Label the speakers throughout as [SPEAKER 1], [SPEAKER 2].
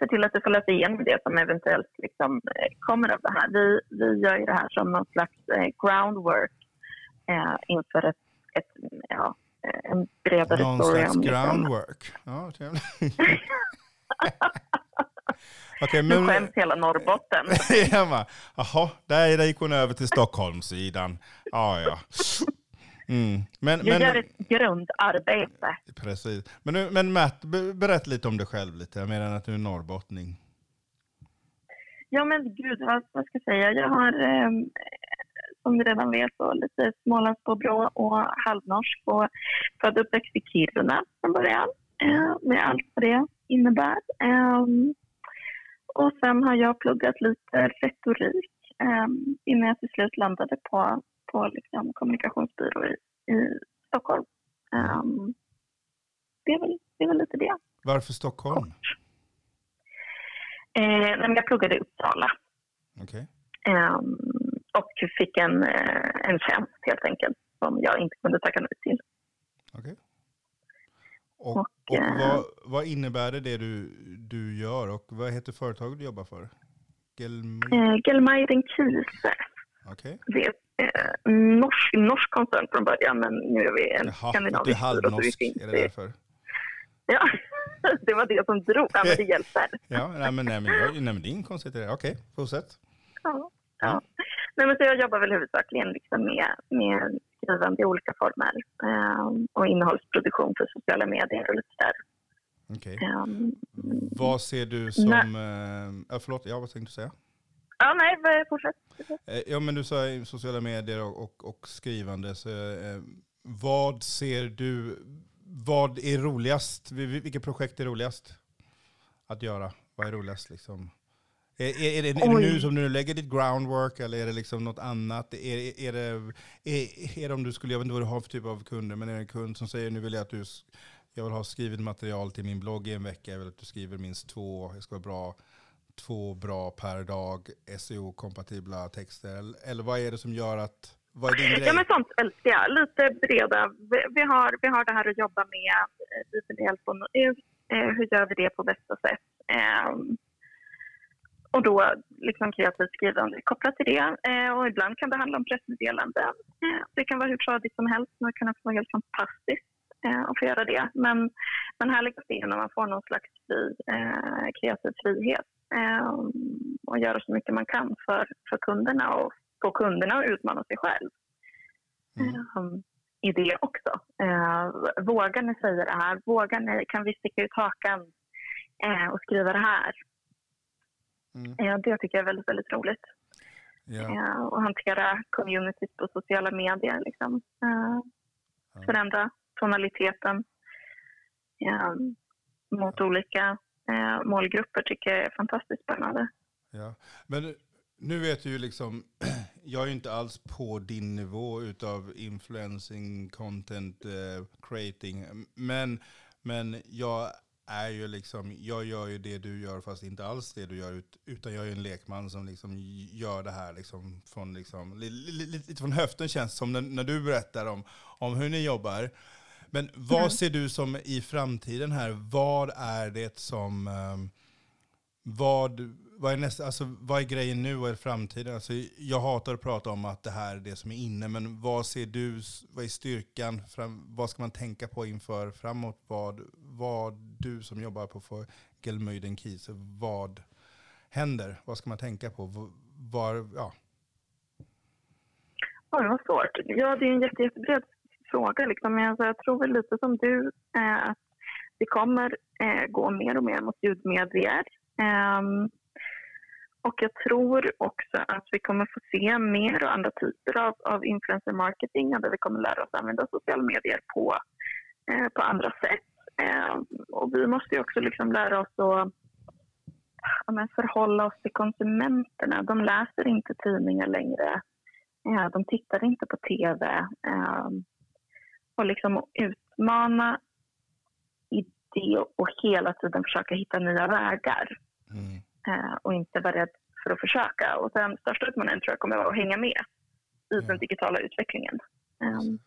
[SPEAKER 1] se till att du får läsa igenom det som eventuellt liksom, eh, kommer av det här. Vi, vi gör ju det här som någon slags eh, groundwork eh, inför ett, ett, ja, eh, en bredare
[SPEAKER 2] Någon
[SPEAKER 1] story
[SPEAKER 2] slags
[SPEAKER 1] om liksom,
[SPEAKER 2] groundwork. Ja, trevligt. Okej,
[SPEAKER 1] Nu
[SPEAKER 2] men...
[SPEAKER 1] skäms hela Norrbotten.
[SPEAKER 2] Jaha, där, där gick hon över till Stockholmssidan. Ja, ja. Mm. Men,
[SPEAKER 1] Jag gör
[SPEAKER 2] men,
[SPEAKER 1] ett grundarbete.
[SPEAKER 2] precis. Men, nu- men Matt, be- berätta lite om dig själv lite, mer än att du är norrbottning.
[SPEAKER 1] Ja men gud, vad, vad ska jag säga? Jag har, eh, som du redan vet, så lite smålandspåbrå och halvnorsk och född och uppväxt i Kiruna från början. Eh, med allt vad det innebär. Eh, och sen har jag pluggat lite retorik eh, innan jag till slut landade på, på liksom kommunikationsbyrå i, i Stockholm. Eh, det, är väl, det är väl lite det.
[SPEAKER 2] Varför Stockholm?
[SPEAKER 1] Eh, men jag pluggade i Uppsala.
[SPEAKER 2] Okej.
[SPEAKER 1] Ehm, och fick en, eh, en tjänst helt enkelt som jag inte kunde tacka nej till.
[SPEAKER 2] okej. Och,
[SPEAKER 1] Och,
[SPEAKER 2] och
[SPEAKER 1] eh,
[SPEAKER 2] vad, vad innebär det, det du, du gör och vad heter företaget du jobbar för? Gelmi?
[SPEAKER 1] Eh, Gelmeiden Kiese,
[SPEAKER 2] Okej.
[SPEAKER 1] det är eh, norsk, norsk koncern från början men nu är vi en
[SPEAKER 2] Jaha, för att du är
[SPEAKER 1] skandinavisk
[SPEAKER 2] halvnorsk, är det därför?
[SPEAKER 1] Ja, det var det som drog. Ja, men det hjälper.
[SPEAKER 2] Ja, nej men, nej, men, jag, nej, men det är inget konstigt. Okej, fortsätt.
[SPEAKER 1] Ja. Ja. Nej, men så jag jobbar väl huvudsakligen liksom med, med skrivande i olika former ehm, och innehållsproduktion för sociala medier och lite där.
[SPEAKER 2] Okej.
[SPEAKER 1] Ehm,
[SPEAKER 2] Vad ser du som... Eh, ja, förlåt, ja, vad tänkte du säga?
[SPEAKER 1] Ja, nej, fortsätt.
[SPEAKER 2] Eh, Ja, men du sa sociala medier och, och, och skrivande. Så, eh, vad ser du, vad är roligast? Vi- vi- Vilket projekt är roligast att göra? Vad är roligast liksom? Är, är, är, det, är det nu som du lägger ditt groundwork eller är det liksom något annat? Är, är, det, är, är det om du skulle, jag vet inte vad du har för typ av kunder, men är det en kund som säger nu vill jag att du, jag vill ha skrivet material till min blogg i en vecka, jag vill att du skriver minst två, det ska vara bra, två bra per dag, SEO-kompatibla texter? Eller, vad är det som gör att, vad är din grej?
[SPEAKER 1] Ja, men sånt älskar jag. Lite breda. Vi, har, vi har det här att jobba med, lite med hjälp nå ut. Eh, hur gör vi det på bästa sätt? Ehm, och då liksom kreativt skrivande kopplat till det. Eh, och ibland kan det handla om pressmeddelanden. Eh, det kan vara hur tradigt som helst, men det kan också vara helt fantastiskt eh, att få göra det. Men, men här läggs det och man får någon slags fri, eh, kreativ frihet. Eh, och göra så mycket man kan för, för kunderna och få kunderna att utmana sig själv
[SPEAKER 2] Mm.
[SPEAKER 1] um, i det också. Uh, vågar ni säga det här? Vågar ni, kan vi sticka ut hakan eh, och skriva det här?
[SPEAKER 2] Mm.
[SPEAKER 1] Det tycker jag är väldigt, väldigt roligt.
[SPEAKER 2] Ja.
[SPEAKER 1] Och hantera communities på sociala medier. Liksom. Förändra tonaliteten mot olika eh, målgrupper tycker jag är fantastiskt spännande.
[SPEAKER 2] Ja, men nu vet du ju liksom, jag är ju inte alls på din nivå utav influencing, content eh, creating, men, men jag är ju liksom, jag gör ju det du gör fast inte alls det du gör, ut, utan jag är ju en lekman som liksom gör det här liksom från, liksom, li, li, li, lite från höften känns det som när, när du berättar om, om hur ni jobbar. Men vad
[SPEAKER 1] Mm.
[SPEAKER 2] ser du som i framtiden här, vad är det som ehm, vad, vad, är nästa, alltså, vad är grejen nu och är framtiden? Alltså, jag hatar att prata om att det här är det som är inne, men vad ser du, vad är styrkan, fram, vad ska man tänka på inför framåt? Vad, vad du som jobbar på Gelmöjden Kiese, vad händer? Vad ska man tänka på? Var, ja.
[SPEAKER 1] Oj, vad svårt. Ja, det är en jätte, jättebred fråga. Liksom. Men alltså, jag tror väl lite som du eh, att det kommer eh, gå mer och mer mot ljudmedier. Ehm, och jag tror också att vi kommer få se mer och andra typer av, av influencer marketing där vi kommer lära oss använda sociala medier på, eh, på andra sätt. Eh, och vi måste ju också liksom lära oss att ja, men förhålla oss till konsumenterna. De läser inte tidningar längre. Ja, de tittar inte på tv. Ehm, och liksom utmana i det och hela tiden försöka hitta nya vägar.
[SPEAKER 2] Mm.
[SPEAKER 1] eh, och inte vara rädd för att försöka. Och sen största utmaningen tror jag kommer vara att hänga med i
[SPEAKER 2] Ja.
[SPEAKER 1] den digitala utvecklingen. Ehm,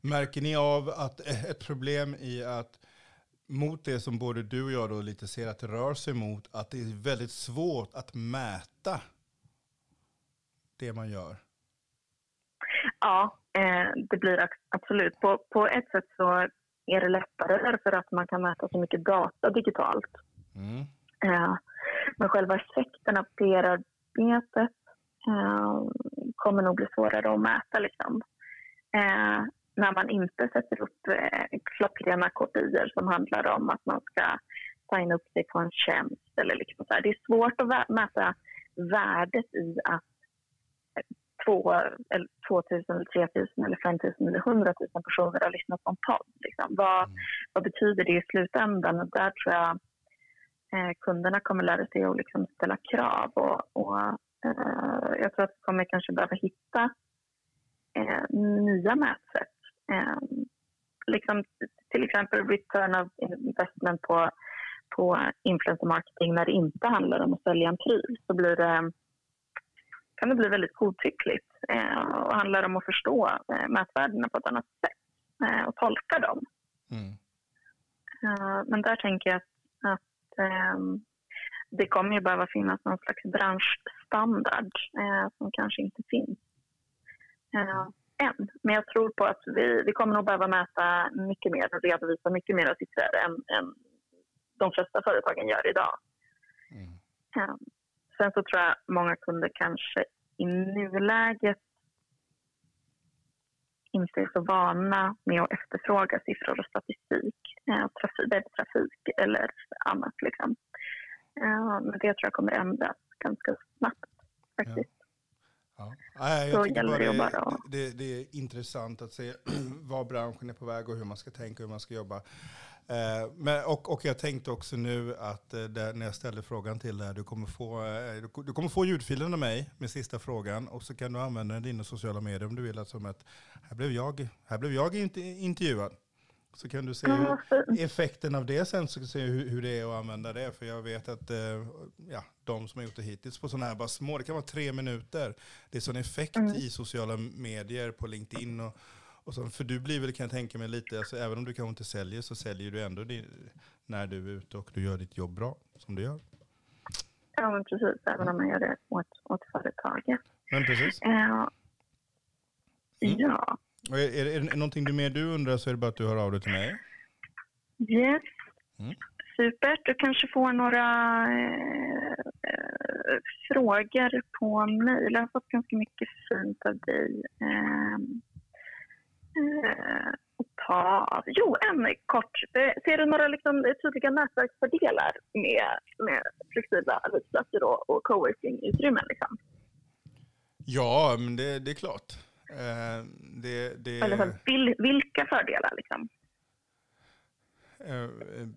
[SPEAKER 2] Märker ni av att ett problem i att mot det som både du och jag då lite ser att det rör sig mot, att det är väldigt svårt att mäta det man gör.
[SPEAKER 1] Ja, eh, det blir absolut. På, på ett sätt så är det lättare därför att man kan mäta så mycket data digitalt. Mm. Eh, men själva effekten av PR-arbetet eh, kommer nog bli svårare att mäta. Liksom. När man inte sätter upp klockrena kopior som handlar om att man ska signa upp sig på en tjänst. Eller liksom så här. Det är svårt att mäta värdet i att två, eller 2 000, eller 3 000, eller 5 000 eller 100 000 personer har lyssnat på en podd. Liksom. Vad, mm. vad betyder det i slutändan? Och där tror jag eh, kunderna kommer lära sig att liksom ställa krav. Och, och eh, jag tror att vi kommer kanske behöva hitta eh, nya mätsätt. Eh, liksom, till exempel return of investment på, på influencer marketing när det inte handlar om att sälja en pryl. Så blir det kan det bli väldigt godtyckligt eh, och handlar om att förstå eh, mätvärdena på ett annat sätt eh, och tolka dem. Mm. Eh, men där tänker jag att, att eh, det kommer ju behöva finnas någon slags branschstandard eh, som kanske inte finns än. Men jag tror på att vi, vi kommer nog behöva mäta mycket mer och redovisa mycket mer siffror än, än de flesta företagen gör idag. Mm. Sen så tror jag många kunder kanske i nuläget inte är så vana med att efterfråga siffror och statistik, eh, trafik, webbtrafik eller annat. Liksom. Eh, men det tror jag kommer ändras ganska snabbt faktiskt.
[SPEAKER 2] Ja. Ja. jag så gäller det, bara det, det är intressant att se var branschen är på väg och hur man ska tänka och hur man ska jobba. Eh, men, och, och jag tänkte också nu att eh, där, när jag ställde frågan till dig, du kommer få, eh, du kommer få ljudfilen av mig med sista frågan och så kan du använda den i dina sociala medier om du vill. Som att här blev jag, här blev jag intervjuad. Så kan du se hur, effekten av det sen, så kan du se hur, hur, det är att använda det. För jag vet att ja, de som har gjort det hittills på sådana här bara små, det kan vara tre minuter. Det är sån effekt mm. i sociala medier på LinkedIn och, och så, för du blir väl, kan jag tänka mig, lite, alltså, även om du kanske inte säljer så säljer du ändå din, när du är ute och du gör ditt jobb bra, som du gör.
[SPEAKER 1] Ja, men precis. Även om man gör det åt, åt företaget.
[SPEAKER 2] Men precis.
[SPEAKER 1] Uh, mm. Ja.
[SPEAKER 2] Och är, är, är det någonting du mer du undrar så är det bara att du hör av dig till mig.
[SPEAKER 1] Yes. Mm. Super. Du kanske får några eh, eh, frågor på mejl. Jag har fått ganska mycket fint av dig. Eh, eh, ta Jo, en kort. Ser du några liksom, tydliga nätverksfördelar med, med flexibla arbetsplatser och, och coworking-utrymmen? Liksom?
[SPEAKER 2] Ja, men det, det är klart. Eh, det, det...
[SPEAKER 1] Eller vil, vilka fördelar? Liksom?
[SPEAKER 2] Eh, eh,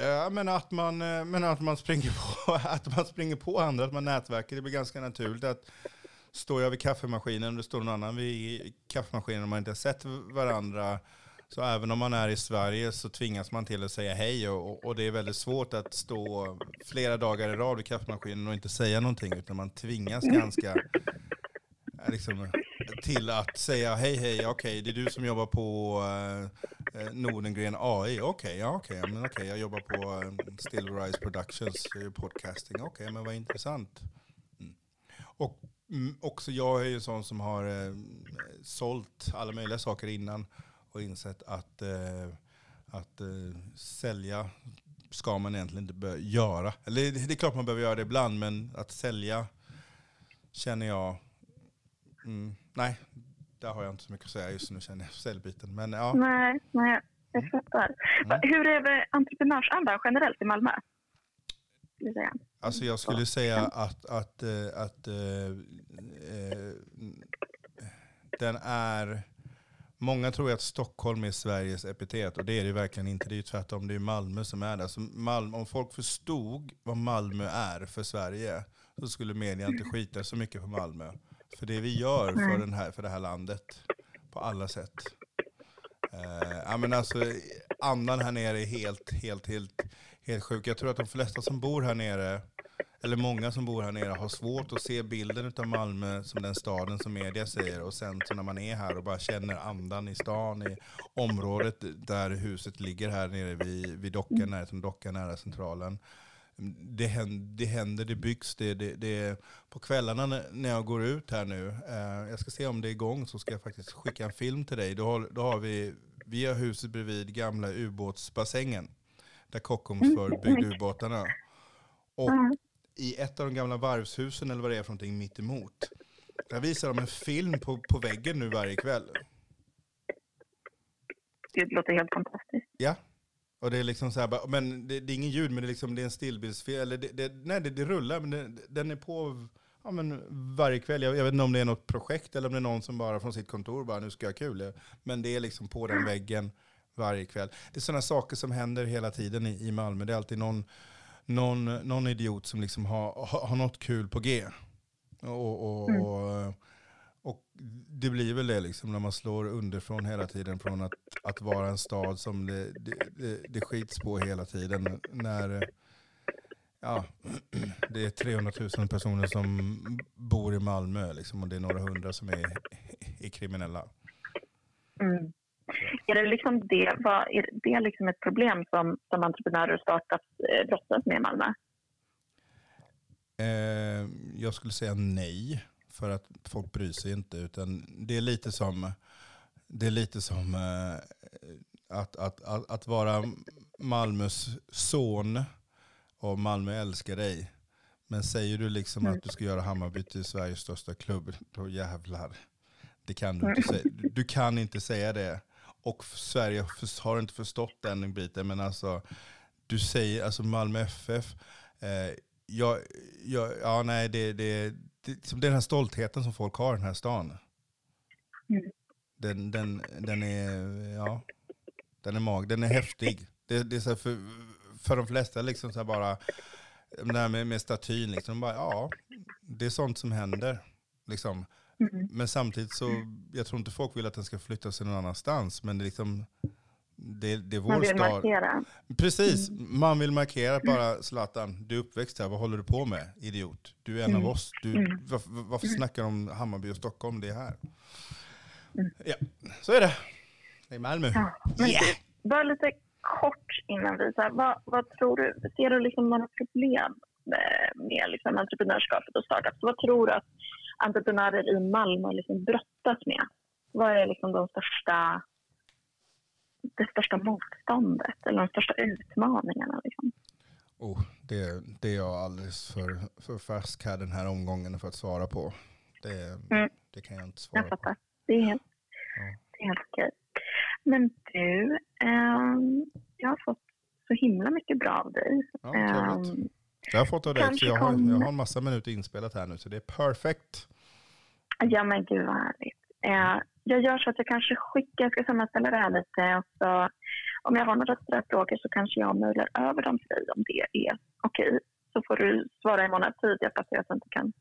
[SPEAKER 2] Ja, men att man, men att man, springer, på, att man springer på andra, att man nätverkar. Det blir ganska naturligt att står jag vid kaffemaskinen och det står någon annan vid kaffemaskinen och man inte har sett varandra. Så även om man är i Sverige så tvingas man till att säga hej och, och det är väldigt svårt att stå flera dagar i rad vid kaffemaskinen och inte säga någonting utan man tvingas ganska eh, liksom, till att säga hej hej, okej okay, det är du som jobbar på eh, eh Nordengren AI, okej, okay, ja okej, okay, men okej jag jobbar på eh, Still Stillrise Productions, podcasting, okej okay, men vad intressant. Mm. Mm, också jag är ju en sån som har eh, sålt alla möjliga saker innan och insett att, eh, att eh, sälja ska man egentligen inte behöva göra. Eller det är klart man behöver göra det ibland, men att sälja känner jag, mm, nej, där har jag inte så mycket att säga just nu känner jag säljbiten. Men, ja.
[SPEAKER 1] Nej, nej, jag fattar. Mm. Hur är entreprenörsandan generellt i Malmö?
[SPEAKER 2] Alltså jag skulle säga att, att, eh, att, att eh, eh, den är... Många tror att Stockholm är Sveriges epitet och det är det verkligen inte. Det är ju tvärtom, det är Malmö som är det. Så Malmö, om folk förstod vad Malmö är för Sverige så skulle media inte skita så mycket på Malmö. För det vi gör för, den här, för det här landet på alla sätt. Eh, ja, men alltså, andan här nere är helt, helt, helt helt sjuk. Jag tror att de flesta som bor här nere eller många som bor här nere, har svårt att se bilden av Malmö som den staden som media säger. Och sen så när man är här och bara känner andan i stan, i området där huset ligger här nere vid, vid dockan, nära dockan, nära centralen. Det händer, det, händer, det byggs. Det, det, det, på kvällarna när jag går ut här nu, eh, jag ska se om det är igång, så ska jag faktiskt skicka en film till dig. Då har, då har vi, vi har huset bredvid gamla ubåtsbassängen, där Kockums mm. förr byggde ubåtarna. Och i ett av de gamla varvshusen eller vad det är för någonting mitt emot. Där visar de en film på, på väggen nu varje kväll.
[SPEAKER 1] Det låter helt fantastiskt.
[SPEAKER 2] Ja. Och det är liksom så här, men det, det är ingen ljud, men det är, liksom, det är en stillbildsfilm. Eller det, det, nej, det, det rullar, men det, den är på ja, men varje kväll. Jag, jag, vet inte om det är något projekt eller om det är någon som bara från sitt kontor bara, nu ska jag ha kul. Men det är liksom på den väggen varje kväll. Det är sådana saker som händer hela tiden i, i Malmö. Det är alltid någon någon, någon idiot som liksom har, har, något kul på G. Och, och, mm. och, och, det blir väl det liksom när man slår underifrån hela tiden från att, att vara en stad som det, det, det, det skits på hela tiden. När ja, det är 300 000 personer som bor i Malmö liksom, och det är några hundra som är, är kriminella.
[SPEAKER 1] Mm. Är det, liksom det, vad, är det liksom ett problem som, som entreprenörer och startups eh, brottas med i Malmö?
[SPEAKER 2] Eh, jag skulle säga nej, för att folk bryr sig inte. Utan det är lite som, det är lite som eh, att, att, att, att vara Malmös son och Malmö älskar dig. Men säger du liksom mm. att du ska göra Hammarby till Sveriges största klubb, då jävlar. Det kan du inte säga. Du kan inte säga det och Sverige har inte förstått den biten. Men alltså, du säger alltså Malmö FF. Eh, jag, jag, ja, nej, det, det, det, liksom den här stoltheten som folk har i den här stan. Mm. Den, den, den är, ja, den är mag, den är häftig. Det, det är så för, för de flesta liksom så bara, det här med, med statyn, liksom, bara, ja, det är sånt som händer. Liksom. Mm. Men samtidigt så, jag tror inte folk vill att den ska flytta sig någon annanstans. Men det är liksom, det, det är vår man vill stad. markera. Precis, mm. man vill markera bara Zlatan, du är uppväxt här, vad håller du på med idiot? Du är en mm. av oss, du, mm. varför, varför mm. snackar du om Hammarby och Stockholm, det är här. Mm. Ja, så är det. Det är Malmö. Ja,
[SPEAKER 1] men yeah. bara lite kort innan vi, så här, vad, vad tror du, ser du liksom några problem med, med liksom entreprenörskapet och startups? Vad tror du att entreprenörer i Malmö liksom brottas med? Vad är liksom de största, det största motståndet eller de största utmaningarna? Liksom?
[SPEAKER 2] Oh, det, det är jag alldeles för, för färsk här den här omgången för att svara på. Det, mm. det kan jag inte svara
[SPEAKER 1] jag på. Det är helt, ja. det är helt okej. Men du, eh, jag har fått så himla mycket bra av dig.
[SPEAKER 2] Ja. Jag har fått av dig, så jag har, jag har en massa minuter inspelat här nu, så det är perfekt.
[SPEAKER 1] Ja, men gud vad härligt. Eh, jag gör så att jag kanske skickar, jag ska sammanställa det här lite, och så om jag har några sådana frågor så kanske jag mejlar över dem till dig om det är okej. Okay. Så får du svara i månad tid, jag fattar att jag inte kan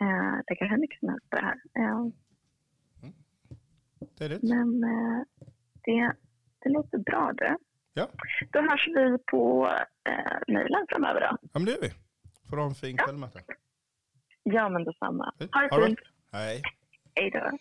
[SPEAKER 1] eh, lägga hur mycket som helst på det här. Eh, mm.
[SPEAKER 2] Det är det.
[SPEAKER 1] Men eh, det, det låter bra det.
[SPEAKER 2] Ja.
[SPEAKER 1] Då hörs vi på eh, mejlen framöver då.
[SPEAKER 2] Ja, men det gör vi. Får du ha en fin kväll,
[SPEAKER 1] Märta. Ja, men detsamma. Ha det fint.
[SPEAKER 2] Hej.
[SPEAKER 1] Hej då.